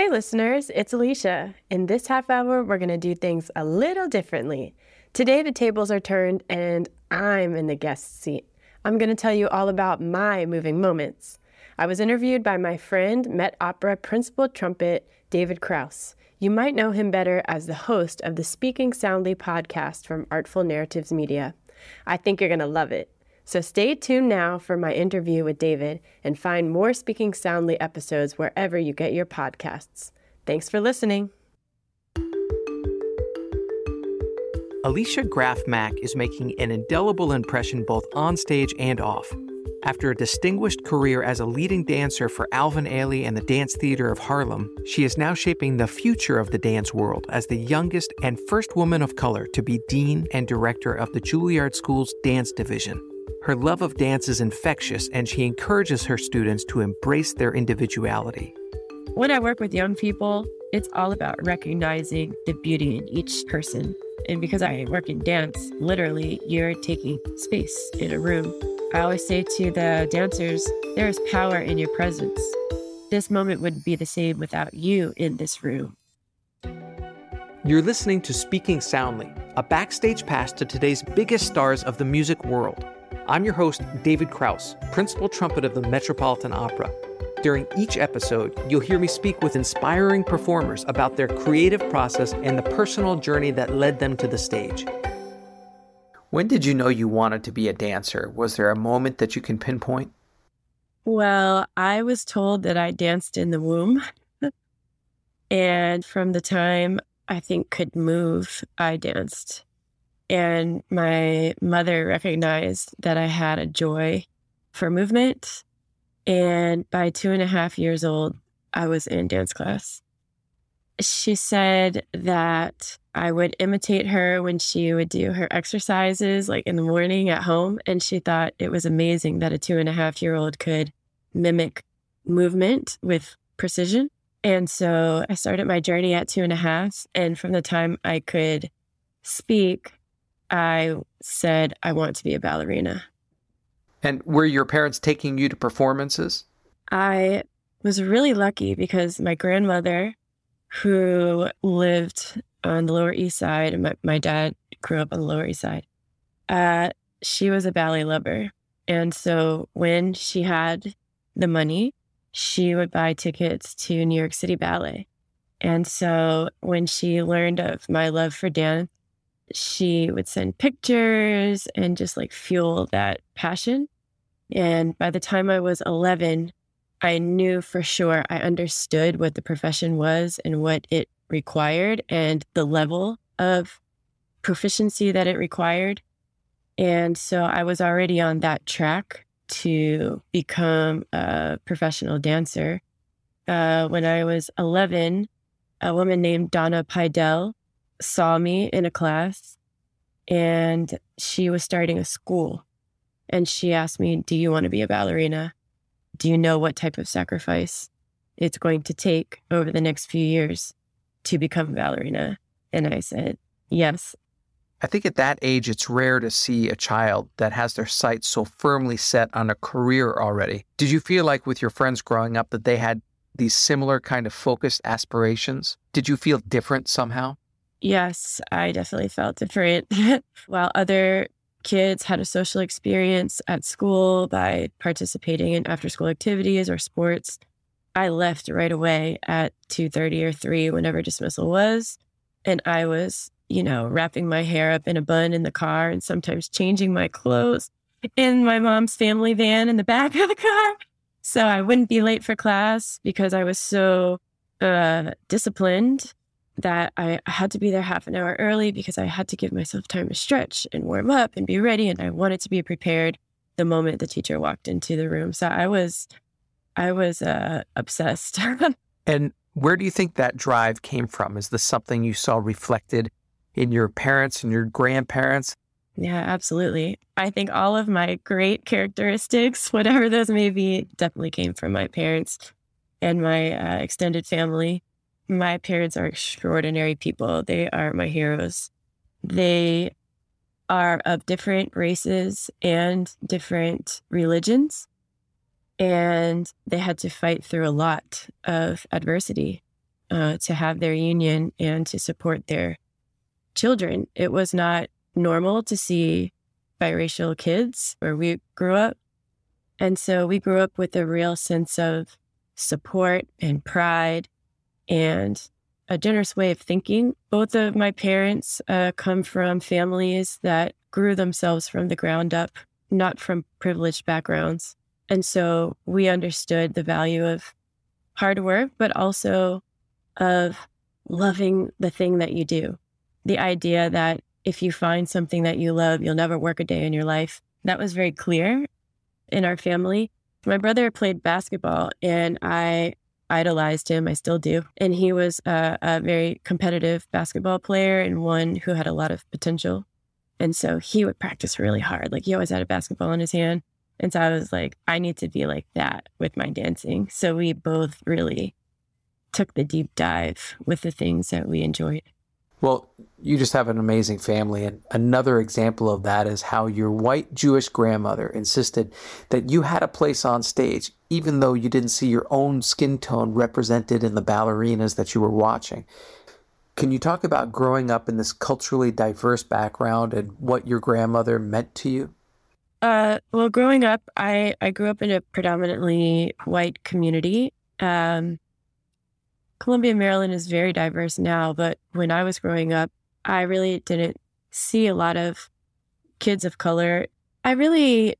Hey, listeners, it's Alicia. In this half hour, we're going to do things a little differently. Today, the tables are turned and I'm in the guest seat. I'm going to tell you all about my moving moments. I was interviewed by my friend, Met Opera principal trumpet David Krauss. You might know him better as the host of the Speaking Soundly podcast from Artful Narratives Media. I think you're going to love it. So stay tuned now for my interview with David and find more Speaking Soundly episodes wherever you get your podcasts. Thanks for listening. Alicia Graf Mack is making an indelible impression both on stage and off. After a distinguished career as a leading dancer for Alvin Ailey and the Dance Theater of Harlem, she is now shaping the future of the dance world as the youngest and first woman of color to be dean and director of the Juilliard School's dance division. Her love of dance is infectious, and she encourages her students to embrace their individuality. When I work with young people, it's all about recognizing the beauty in each person. And because I work in dance, literally, you're taking space in a room. I always say to the dancers, there is power in your presence. This moment wouldn't be the same without you in this room. You're listening to Speaking Soundly, a backstage pass to today's biggest stars of the music world. I'm your host, David Krauss, principal trumpet of the Metropolitan Opera. During each episode, you'll hear me speak with inspiring performers about their creative process and the personal journey that led them to the stage. When did you know you wanted to be a dancer? Was there a moment that you can pinpoint? Well, I was told that I danced in the womb. and from the time I think could move, I danced. And my mother recognized that I had a joy for movement. And by two and a half years old, I was in dance class. She said that I would imitate her when she would do her exercises, like in the morning at home. And she thought it was amazing that a two and a half year old could mimic movement with precision. And so I started my journey at two and a half. And from the time I could speak, I said, I want to be a ballerina. And were your parents taking you to performances? I was really lucky because my grandmother, who lived on the Lower East Side, and my, my dad grew up on the Lower East Side, uh, she was a ballet lover. And so when she had the money, she would buy tickets to New York City Ballet. And so when she learned of my love for dance, she would send pictures and just like fuel that passion. And by the time I was 11, I knew for sure I understood what the profession was and what it required and the level of proficiency that it required. And so I was already on that track to become a professional dancer. Uh, when I was 11, a woman named Donna Pidell saw me in a class and she was starting a school. And she asked me, Do you want to be a ballerina? Do you know what type of sacrifice it's going to take over the next few years to become a ballerina? And I said, Yes. I think at that age, it's rare to see a child that has their sights so firmly set on a career already. Did you feel like with your friends growing up that they had these similar kind of focused aspirations? Did you feel different somehow? Yes, I definitely felt different. While other kids had a social experience at school by participating in after school activities or sports, I left right away at 2:30 or 3 whenever dismissal was, and I was, you know, wrapping my hair up in a bun in the car and sometimes changing my clothes in my mom's family van in the back of the car. So I wouldn't be late for class because I was so uh, disciplined that I had to be there half an hour early because I had to give myself time to stretch and warm up and be ready. And I wanted to be prepared the moment the teacher walked into the room. So I was, I was uh, obsessed. and where do you think that drive came from? Is this something you saw reflected in your parents and your grandparents? Yeah, absolutely. I think all of my great characteristics, whatever those may be, definitely came from my parents and my uh, extended family my parents are extraordinary people. They are my heroes. They are of different races and different religions. And they had to fight through a lot of adversity. uh, to have their union and to support their children. It was not normal to see biracial kids where we grew up. And so we grew up with a real sense of support and pride and a generous way of thinking. Both of my parents uh, come from families that grew themselves from the ground up, not from privileged backgrounds. And so we understood the value of hard work, but also of loving the thing that you do. The idea that if you find something that you love, you'll never work a day in your life. That was very clear in our family. My brother played basketball and I idolized him. I still do. And he was a, a, very competitive basketball player and one who had a lot of potential. And so he would practice really hard. Like he always had a basketball in his hand. And so I was like, I need to be like that with my dancing. So we both really took the deep dive with the things that we enjoyed. Well, you just have an amazing family. And another example of that is how your white Jewish grandmother insisted that you had a place on stage, even though you didn't see your own skin tone represented in the ballerinas that you were watching. Can you talk about growing up in this culturally diverse background and what your grandmother meant to you? Uh, well, growing up, I, I grew up in a predominantly white community. Um, Columbia, Maryland is very diverse now, but when I was growing up, I really didn't see a lot of kids of color. I really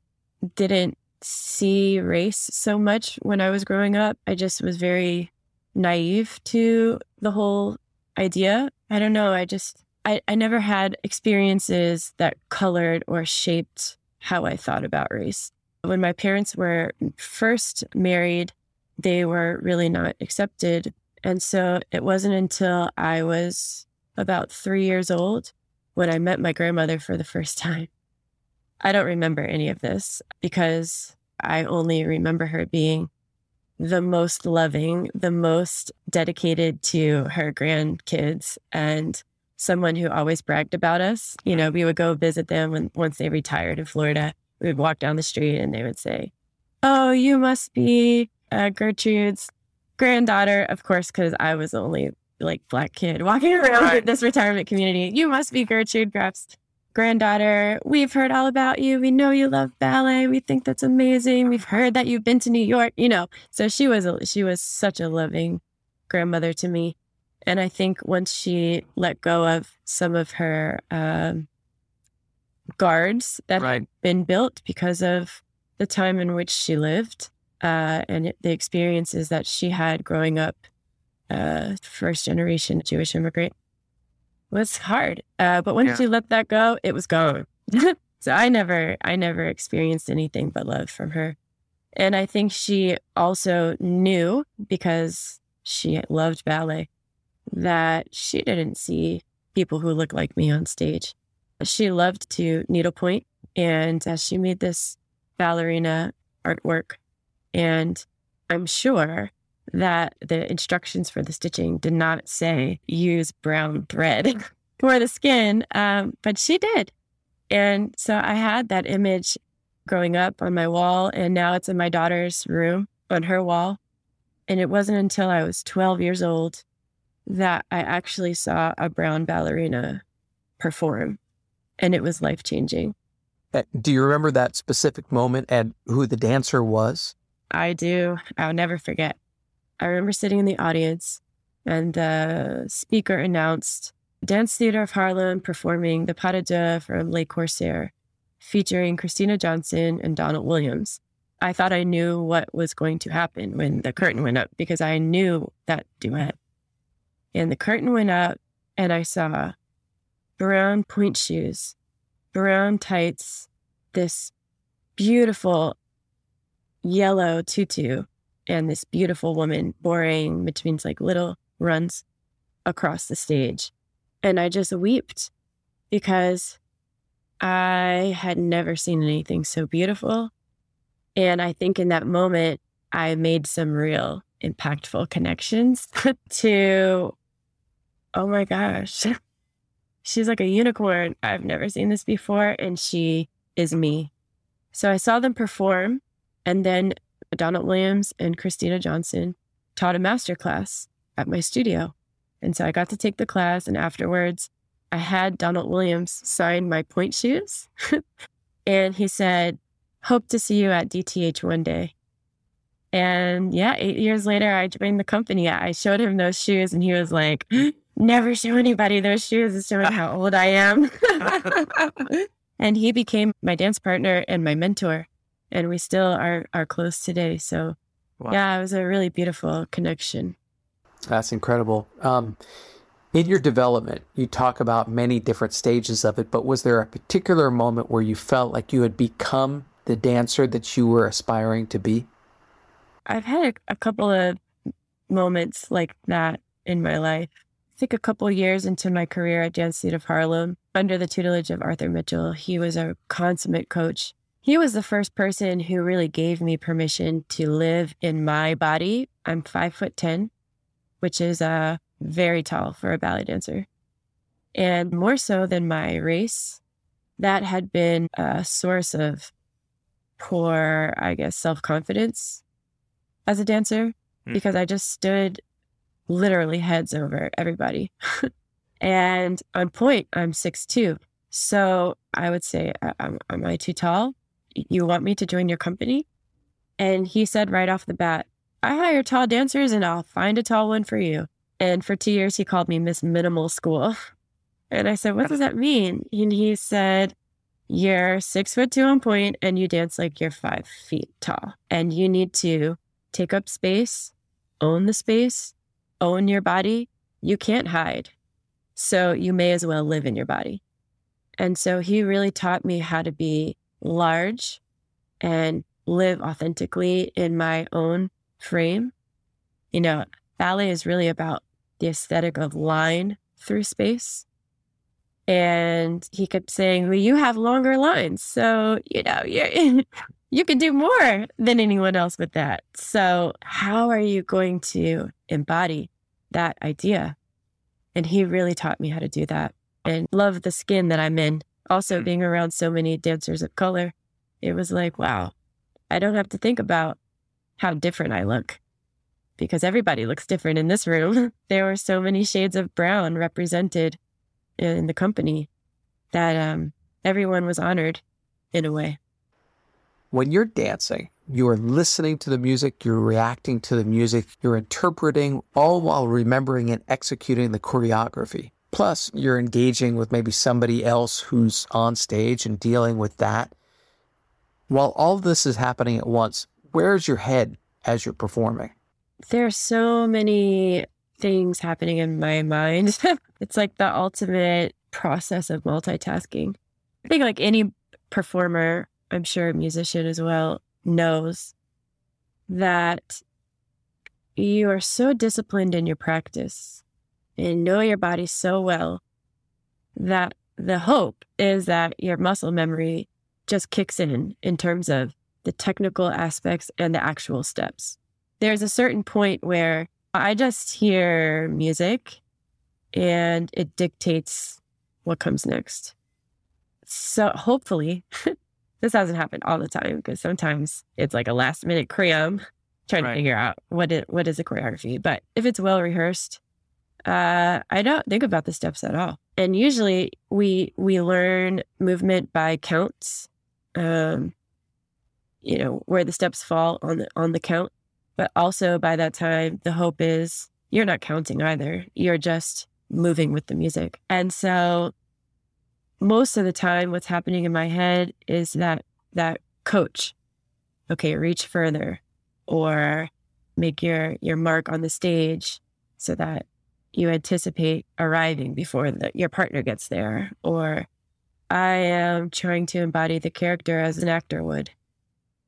didn't see race so much when I was growing up. I just was very naive to the whole idea. I don't know. I just, I, I never had experiences that colored or shaped how I thought about race. When my parents were first married, they were really not accepted and so it wasn't until I was about three years old when I met my grandmother for the first time. I don't remember any of this because I only remember her being the most loving, the most dedicated to her grandkids, and someone who always bragged about us. You know, we would go visit them when once they retired in Florida. We would walk down the street and they would say, "Oh, you must be uh, Gertrude's granddaughter, of course, because I was the only like black kid walking around right. this retirement community. You must be Gertrude Graf's granddaughter. We've heard all about you. We know you love ballet. We think that's amazing. We've heard that you've been to New York. You know, so she was a, she was such a loving grandmother to me. And I think once she let go of some of her um, guards that right. had been built because of the time in which she lived, uh, and the experiences that she had growing up, uh, first generation Jewish immigrant, was hard. Uh, but once yeah. she let that go, it was gone. so I never, I never experienced anything but love from her. And I think she also knew because she loved ballet that she didn't see people who looked like me on stage. She loved to needlepoint, and as she made this ballerina artwork and I'm sure that the instructions for the stitching did not say use brown thread for the skin, um, but she did. And so I had that image growing up on my wall, and now it's in my daughter's room on her wall. And it wasn't until I was 12 years old that I actually saw a brown ballerina perform, and it was life changing. Uh, do you remember that specific moment and who the dancer was? I do. I'll never forget. I remember sitting in the audience and the speaker announced Dance Theater of Harlem performing the Pas de Deux from Le Corsaire, featuring Christina Johnson and Donald Williams. I thought I knew what was going to happen when the curtain went up because I knew that duet. And the curtain went up, and I saw brown pointe shoes, brown tights, this beautiful yellow tutu and this beautiful woman boring between like little runs across the stage. And I just wept because I had never seen anything so beautiful. And I think in that moment, I made some real impactful connections to, oh my gosh, she's like a unicorn. I've never seen this before. And she is me. So I saw them perform and then Donald Williams and Christina Johnson taught a master class. at my studio. And so I got to take the class. And afterwards, I had Donald Williams sign my pointe shoes. and he said, Hope to see you at DTH one day. And yeah, eight years later, I joined the company. I showed him those shoes, and he was like, Never show anybody those shoes. It's showing how old I am. and he became my dance partner and my mentor. And we still are, are close today. So, wow. yeah, it was a really beautiful connection. That's incredible. Um, in your development, you talk about many different stages of it, but was there a particular moment where you felt like you had become the dancer that you were aspiring to be? I've had a, a couple of moments like that in my life. I think a couple years into my career at Dance Theater of Harlem, under the tutelage of Arthur Mitchell, he was a consummate coach. He was the first person who really gave me permission to live in my body. I'm five foot 10, which is uh, very tall for a ballet dancer. And more so than my race, that had been a source of poor, I guess, self confidence as a dancer mm. because I just stood literally heads over everybody. and on pointe, I'm six two. So I would say, am, am I too tall? You want me to join your company? And he said right off the bat, I hire tall dancers and I'll find a tall one for you. And for two years, he called me Miss Minimal School. And I said, What does that mean? And he said, You're six foot two on and you dance like you're five feet tall. And you need to take up space, own the space, own your body. You can't hide. So you may as well live in your body. And so he really taught me how to be large and live authentically in my own frame. You know, ballet is really about the aesthetic of line through space. And he kept saying, Well, you have longer lines. So, you know, you're, you can do more than anyone else with that. So, how are you going to embody that idea? And he really taught me how to do that and love the skin that I'm in. Also, mm. being around so many dancers of color, it was like, wow, I don't have to think about how different I look because everybody looks different in this room. there were so many shades of brown represented in the company that um, everyone was honored in a way. When you're dancing, you are listening to the music, you're reacting to the music, you're interpreting, all while remembering and executing the choreography. Plus, you're engaging with maybe somebody else who's on stage and dealing with that. While all of this is happening at once, where's your head as you're performing? There are so many things happening in my mind. it's like the ultimate process of multitasking. I think, like any performer, I'm sure a musician as well, knows that you are so disciplined in your practice and know your body so well that the hope is that your muscle memory just kicks in in terms of the technical aspects and the actual steps there's a certain point where I just hear music and it dictates what comes next. So hopefully, this hasn't happened all the time because sometimes it's like a last minute cram trying right. to figure out what it, what is a choreography. But if it's well rehearsed, uh, I don't think about the steps at all. And usually we we learn movement by counts. Um, you know where the steps fall on the on the count but also by that time, the hope is you're not counting either. You're just moving with the music. And so most of the time what's happening in my head is that that coach, okay, reach further or make your your mark on the stage so that you anticipate arriving before the, your partner gets there or I am trying to embody the character as an actor would.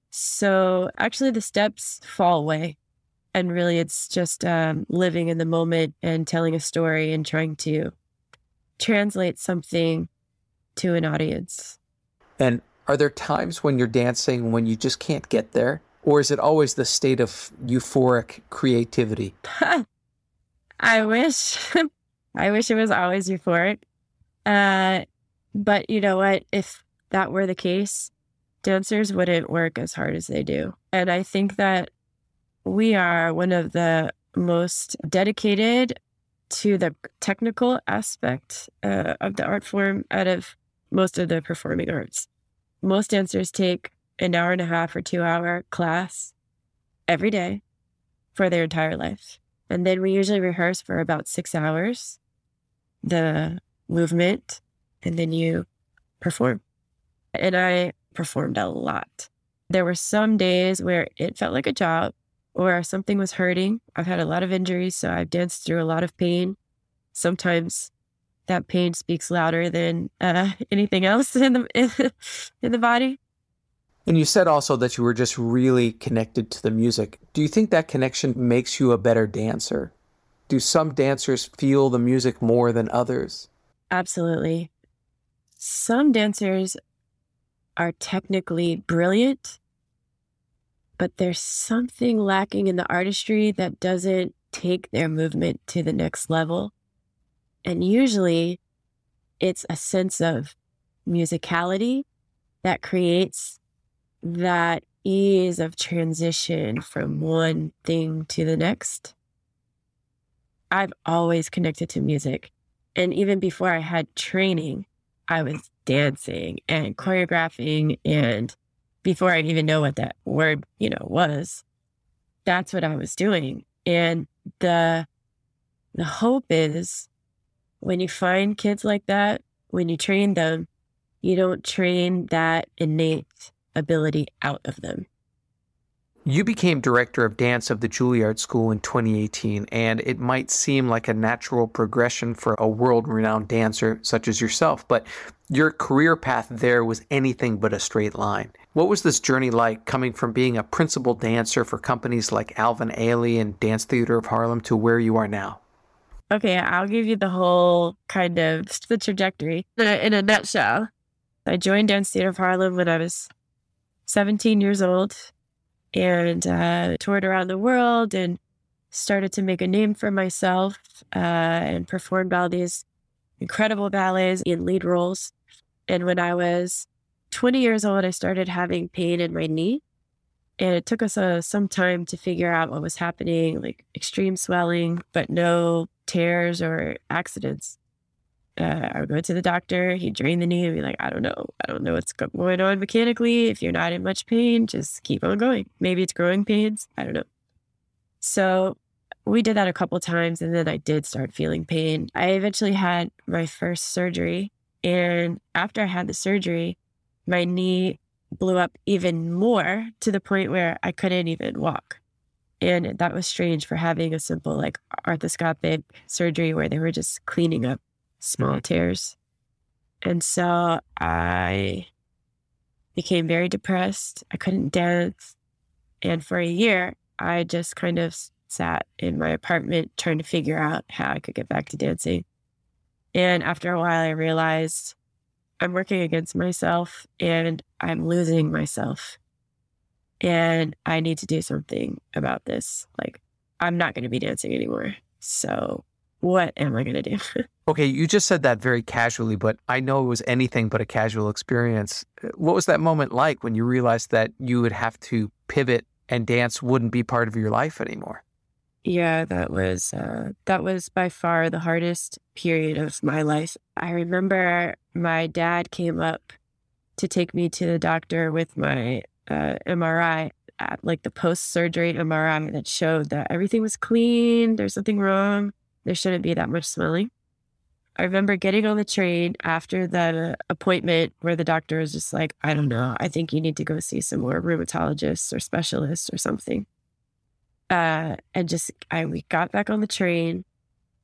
So actually, the steps fall away. And really, it's just um, living in the moment and telling a story and trying to translate something to an audience. And are there times when you're dancing when you just can't get there? Or is it always the state of euphoric creativity? I wish. I wish it was always euphoric. Uh, but you know what? If that were the case, dancers wouldn't work as hard as they do. And I think that we are one of the most dedicated to the technical aspect uh, of the art form out of most of the performing arts. Most dancers take an hour and a half or two hour class every day for their entire life. And then we usually rehearse for about six hours, the movement, and then you perform. And I performed a lot. There were some days where it felt like a job or something was hurting. I've had a lot of injuries, so I've danced through a lot of pain. Sometimes that pain speaks louder than uh, anything else in the in, in the body. And you said also that you were just really connected to the music. Do you think that connection makes you a better dancer? Do some dancers feel the music more than others? Absolutely. Some dancers are technically brilliant, but there's something lacking in the artistry that doesn't take their movement to the next level. And usually it's a sense of musicality that creates that ease of transition from one thing to the next. I've always connected to music. And even before I had training, I was dancing and choreographing. And before I even know what that word, you know, was, that's what I was doing. And the the hope is when you find kids like that, when you train them, you don't train that innate ability out of them. You became director of dance of the Juilliard School in 2018, and it might seem like a natural progression for a world renowned dancer such as yourself, but your career path there was anything but a straight line. What was this journey like coming from being a principal dancer for companies like Alvin Ailey and Dance Theater of Harlem to where you are now? Okay, I'll give you the whole kind of the trajectory in a nutshell. I joined Dance Theater of Harlem when I was 17 years old and uh, toured around the world and started to make a name for myself uh, and performed all these incredible ballets in lead roles. And when I was 20 years old, I started having pain in my knee. And it took us uh, some time to figure out what was happening, like extreme swelling, but no tears or accidents uh, I would go to the doctor. He'd drain the knee and be like, I don't know. I don't know what's going on mechanically. If you're not in much pain, just keep on going. Maybe it's growing pains. I don't know. So we did that a couple times and then I did start feeling pain. I eventually had my first surgery. And after I had the surgery, my knee blew up even more to the point where I couldn't even walk. And that was strange for having a simple like arthroscopic surgery where they were just cleaning up small tears. And so I became very depressed. I couldn't dance. And for a year, I just kind of sat in my apartment trying to figure out how I could get back to dancing. And after a while, I realized I'm working against myself and I'm losing myself. And I need to do something about this. Like, I'm not going to be dancing anymore. So what am I going to do? okay, you just said that very casually, but I know it was anything but a casual experience. Uh, what was that moment like when you realized that you would have to pivot and dance wouldn't be part of your life anymore? Yeah, that was uh, that was by far the hardest period of my life. I remember my dad came up to take me to the doctor with my uh, MRI, at, like the post surgery MRI that showed that everything was clean. There's nothing wrong there shouldn't be that much swelling. I remember getting on the train after the appointment where the doctor was just like, I don't know, I think you need to go see some more rheumatologists or specialists or something. Uh, and just, I we got back on the train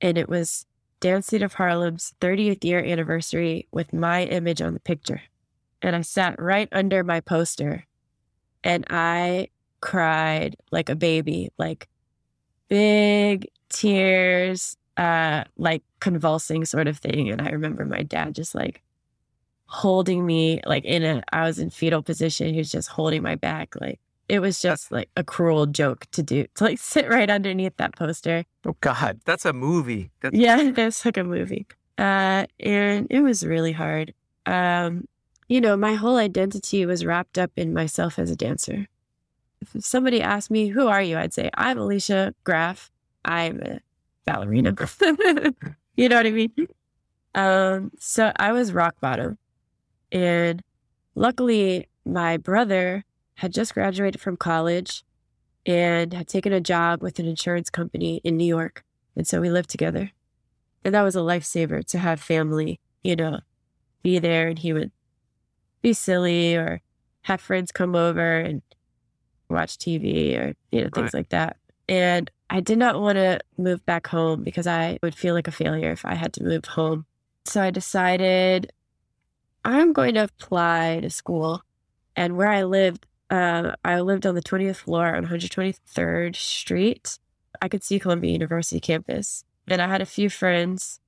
and it was Dance Theater of Harlem's 30th year anniversary with my image on the picture. And I sat right under my poster and I cried like a baby, like big tears, uh, like convulsing sort of thing. And I remember my dad just like holding me, like in a, I was in fetal position. He was just holding my back. Like it was just like a cruel joke to do, to like sit right underneath that poster. Oh God, that's a movie. That's- yeah, it's like a movie. Uh, and it was really hard. Um, you know, my whole identity was wrapped up in myself as a dancer. If somebody asked me, who are you? I'd say, I'm Alicia Graf I'm a ballerina. you know what I mean? Um, so I was rock bottom. And luckily, my brother had just graduated from college and had taken a job with an insurance company in New York. And so we lived together. And that was a lifesaver to have family, you know, be there and he would be silly or have friends come over and watch TV or, you know, things right. like that. And I did not want to move back home because I would feel like a failure if I had to move home. So I decided I'm going to apply to school. And where I lived, uh, I lived on the 20th floor on 123rd Street. I could see Columbia University campus. And I had a few friends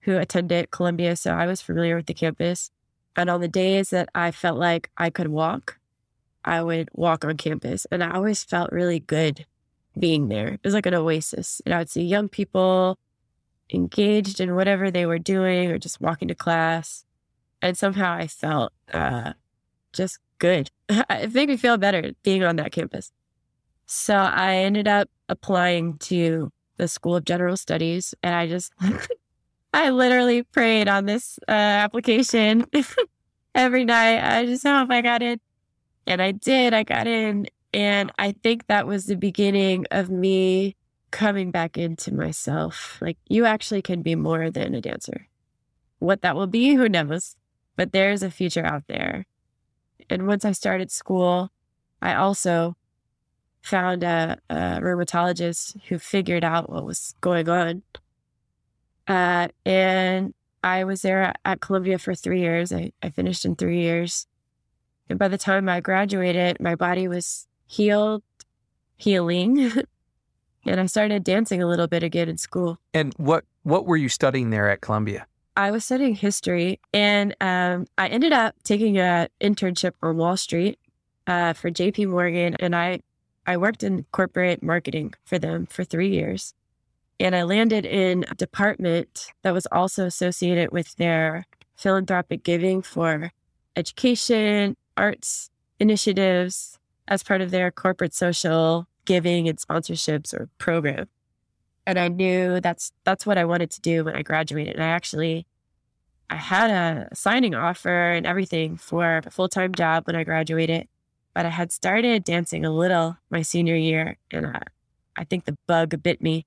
who attended Columbia, so I was familiar with the campus. And on the days that I felt like I could walk, I would walk on campus. And I always felt really good being there. It was like an oasis. And I would see young people engaged in whatever they were doing or just walking to class. And somehow I felt uh, just good. it made me feel better being on that campus. So I ended up applying to the School of General Studies and I just I literally prayed on this uh, application every night. I just hope I got in. And I did. I got in. And I think that was the beginning of me coming back into myself. Like, you actually can be more than a dancer. What that will be, who knows? But there's a future out there. And once I started school, I also found a, a rheumatologist who figured out what was going on uh, and I was there at Columbia for three years. I, I finished in three years. And by the time I graduated, my body was healed, healing. and I started dancing a little bit again in school. And what what were you studying there at Columbia? I was studying history, and um, I ended up taking an internship on Wall Street uh, for J.P. Morgan, and I I worked in corporate marketing for them for three years. And I landed in a department that was also associated with their philanthropic giving for education, arts initiatives as part of their corporate social giving and sponsorships or program. And I knew that's that's what I wanted to do when I graduated. And I actually I had a signing offer and everything for a full-time job when I graduated, but I had started dancing a little my senior year and I, I think the bug bit me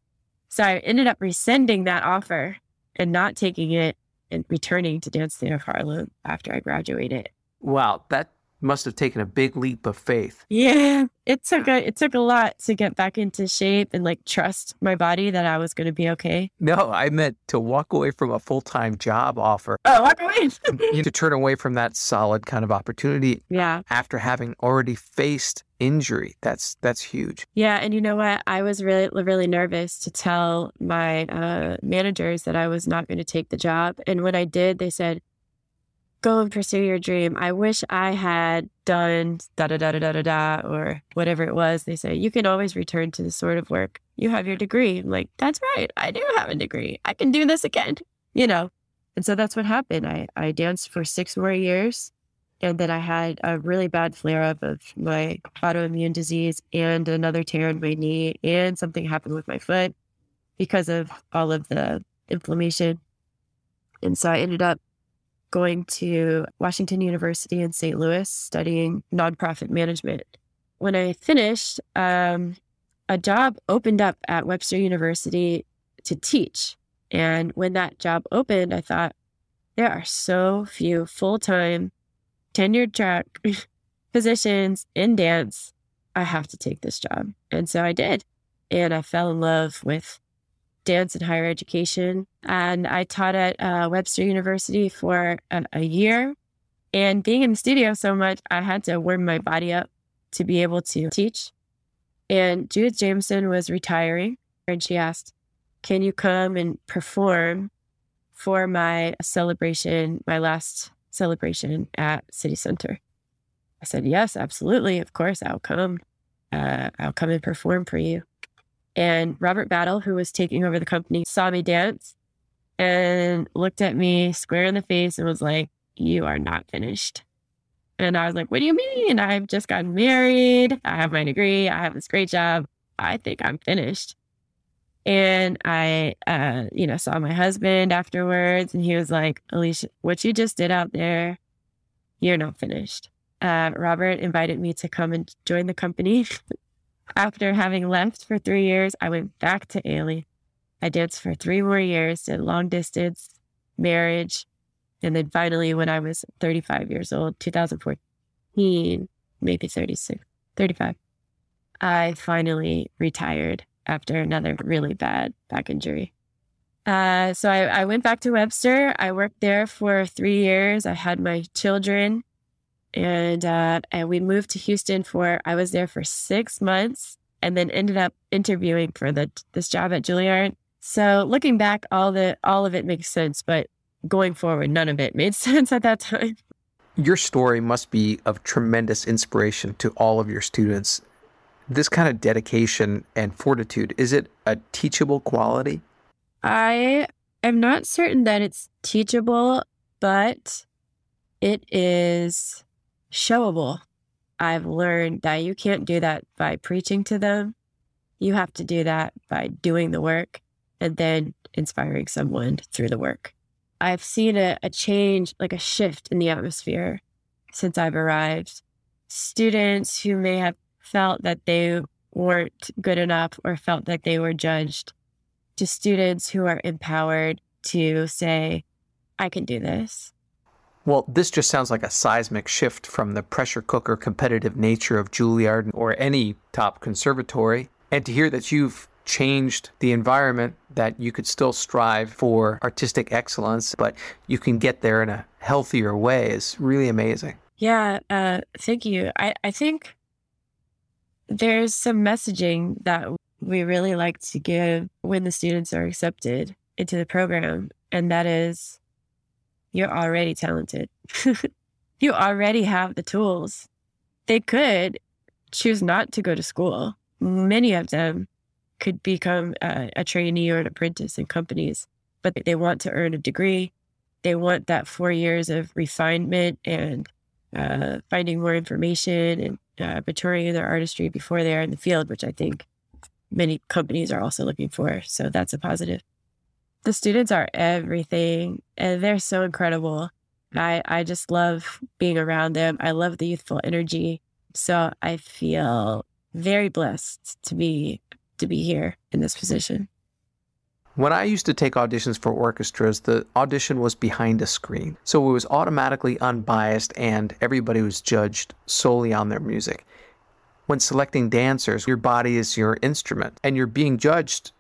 so I ended up rescinding that offer and not taking it and returning to Dance Theater of Harlem after I graduated. Wow, that must have taken a big leap of faith. Yeah, it took a it took a lot to get back into shape and like trust my body that I was going to be okay. No, I meant to walk away from a full time job offer. Oh, walk away to turn away from that solid kind of opportunity. Yeah, after having already faced injury, that's that's huge. Yeah, and you know what? I was really really nervous to tell my uh, managers that I was not going to take the job, and when I did, they said go and pursue your dream. I wish I had done da da da da da da da or whatever it was. They say you can always return to the sort of work. You have your degree. I'm like, that's right. I do have a degree. I can do this again. You know. And so that's what happened. I, I danced for six more years. And then I had a really bad flare up of my autoimmune disease and another tear in my knee. And something happened with my foot because of all of the inflammation. And so I ended up going to Washington University in St. Louis studying nonprofit management. When I finished, um, a job opened up at Webster University to teach. And when that job opened, I thought, there are so few full time, tenured track positions in dance. I have to take this job. And so I did. And I fell in love with dance and higher education. And I taught at uh, Webster University for a, a year. And being in the studio so much, I had to warm my body up to be able to teach. And Judith Jamison was retiring, and she asked, Can you come and perform for my celebration, my last celebration at City Center? I said, Yes, absolutely. Of course, I'll come. Uh, I'll come and perform for you. And Robert Battle, who was taking over the company, saw me dance and looked at me square in the face and was like, You are not finished. And I was like, What do you mean? I've just gotten married. I have my degree. I have this great job. I think I'm finished. And I, uh, you know, saw my husband afterwards, and he was like, Alicia, what you just did out there, you're not finished. Uh, Robert invited me to come and join the company. After having left for three years, I went back to Ailey. I danced for three more years, did long distance, marriage. And then finally, when I was 35 years old, 2014, maybe 36, 35, I finally retired after another really bad back injury. Uh, so I, I went back to Webster. I worked there for three years. I had my children and uh, and we moved to Houston for I was there for six months and then ended up interviewing for the this job at Juilliard. So looking back, all the all of it makes sense, but going forward, none of it made sense at that time. Your story must be of tremendous inspiration to all of your students. This kind of dedication and fortitude, is it a teachable quality? I am not certain that it's teachable, but it is showable. I've learned that you can't do that by preaching to them. You have to do that by doing the work and then inspiring someone through the work. I've seen a, a change, like a shift in the atmosphere since I've arrived. Students who may have felt that they weren't good enough or felt that they were judged, to students who are empowered to say, I can do this. Well, this just sounds like a seismic shift from the pressure cooker competitive nature of Juilliard or any top conservatory. And to hear that you've changed the environment, that you could still strive for artistic excellence, but you can get there in a healthier way is really amazing. Yeah, uh, thank you. I, I think there's some messaging that we really like to give when the students are accepted into the program, and that is you're already talented. you already have the tools. They could choose not to go to school. Many of them could become a, a trainee or an apprentice in companies, but they want to earn a degree. They want that four years of refinement and uh, finding more information and uh, maturing their artistry before they are in the field, which I think many companies are also looking for. So that's a positive the students are everything and they're so incredible. Mm. I, I just love being around them. I love the youthful energy. So I feel very blessed to be to be here in this position. When I used to take auditions for orchestras, the audition was behind a screen. So it was automatically unbiased and everybody was judged solely on their music. When selecting dancers, your body is your instrument and you're being judged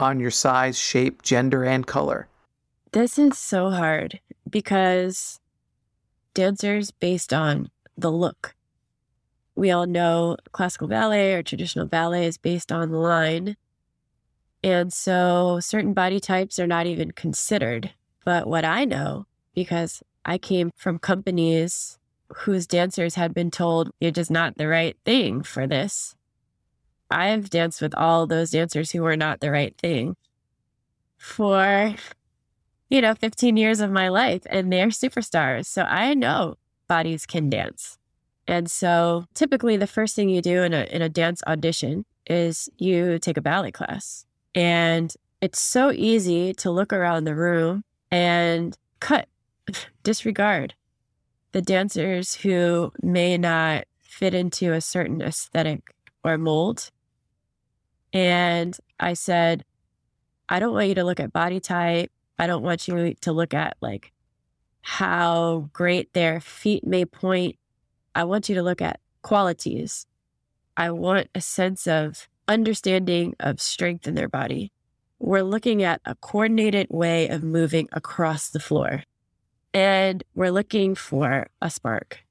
on your size, shape, gender, and color? This is so hard because dancers based on the look. We all know classical ballet or traditional ballet is based on the line. And so certain body types are not even considered. But what I know, because I came from companies whose dancers had been told you're just not the right thing for this, I've danced with all those dancers who were not the right thing for, you know, 15 years of my life, and they're superstars. So I know bodies can dance. And so typically the first thing you do in a, in a dance audition is you take a ballet class. And it's so easy to look around the room and cut, disregard the dancers who may not fit into a certain aesthetic or mold and I said, I don't want you to look at body type. I don't want you to look at like how great their feet may point. I want you to look at qualities. I want a sense of understanding of strength in their body. We're looking at a coordinated way of moving across the floor. And we're looking for a spark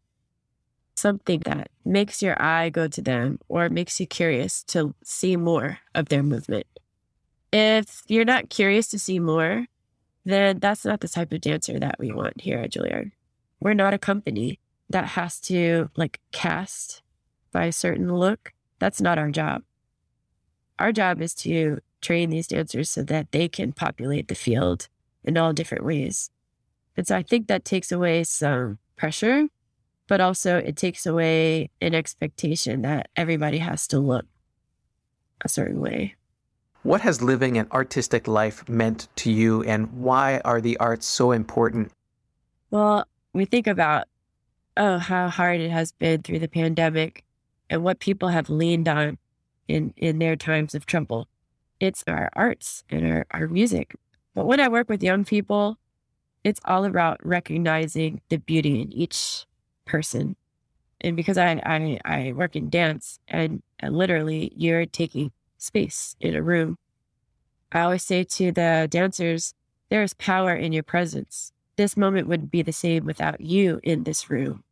something that makes your eye go to them or makes you curious to see more of their movement. If you're not curious to see more, then that's not the type of dancer that we want here at Juilliard. We're not a company that has to like cast by a certain look. That's not our job. Our job is to train these dancers so that they can populate the field in all different ways. And so I think that takes away some pressure but also it takes away an expectation that everybody has to look a certain way. What has living an artistic life meant to you, and why are the arts so important? Well, we think about, oh, how hard it has been through the pandemic and what people have leaned on in, in their times of trouble. It's our arts and our, our music. But when I work with young people, it's all about recognizing the beauty in each person. And because I, I, I work in dance and, and literally you're taking space in a room. I always say to the dancers, there is power in your presence. This moment wouldn't be the same without you in this room.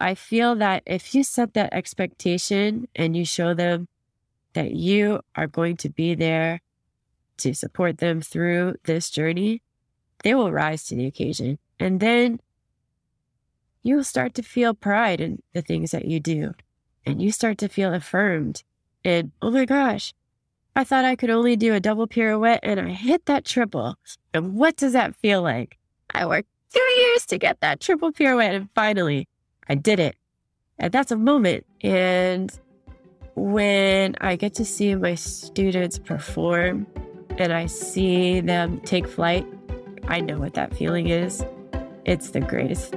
I feel that if you set that expectation and you show them that you are going to be there to support them through this journey, they will rise to the occasion. And then you'll start to feel pride in the things that you do. And you start to feel affirmed. And oh my gosh, I thought I could only do a double pirouette and I hit that triple. And what does that feel like? I worked two years to get that triple pirouette and finally I did it. And that's a moment. And when I get to see my students perform and I see them take flight, I know what that feeling is. It's the greatest.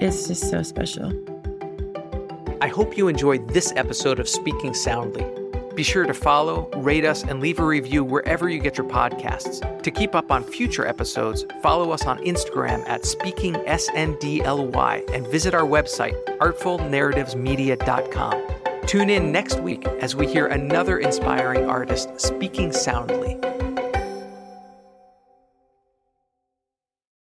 It's just so special. I hope you enjoyed this episode of Speaking Soundly. Be sure to follow, rate us, and leave a review wherever you get your podcasts. To keep up on future episodes, follow us on Instagram at SpeakingSNDLY and visit our website, artfulnarrativesmedia.com. Tune in next week as we hear another inspiring artist speaking soundly.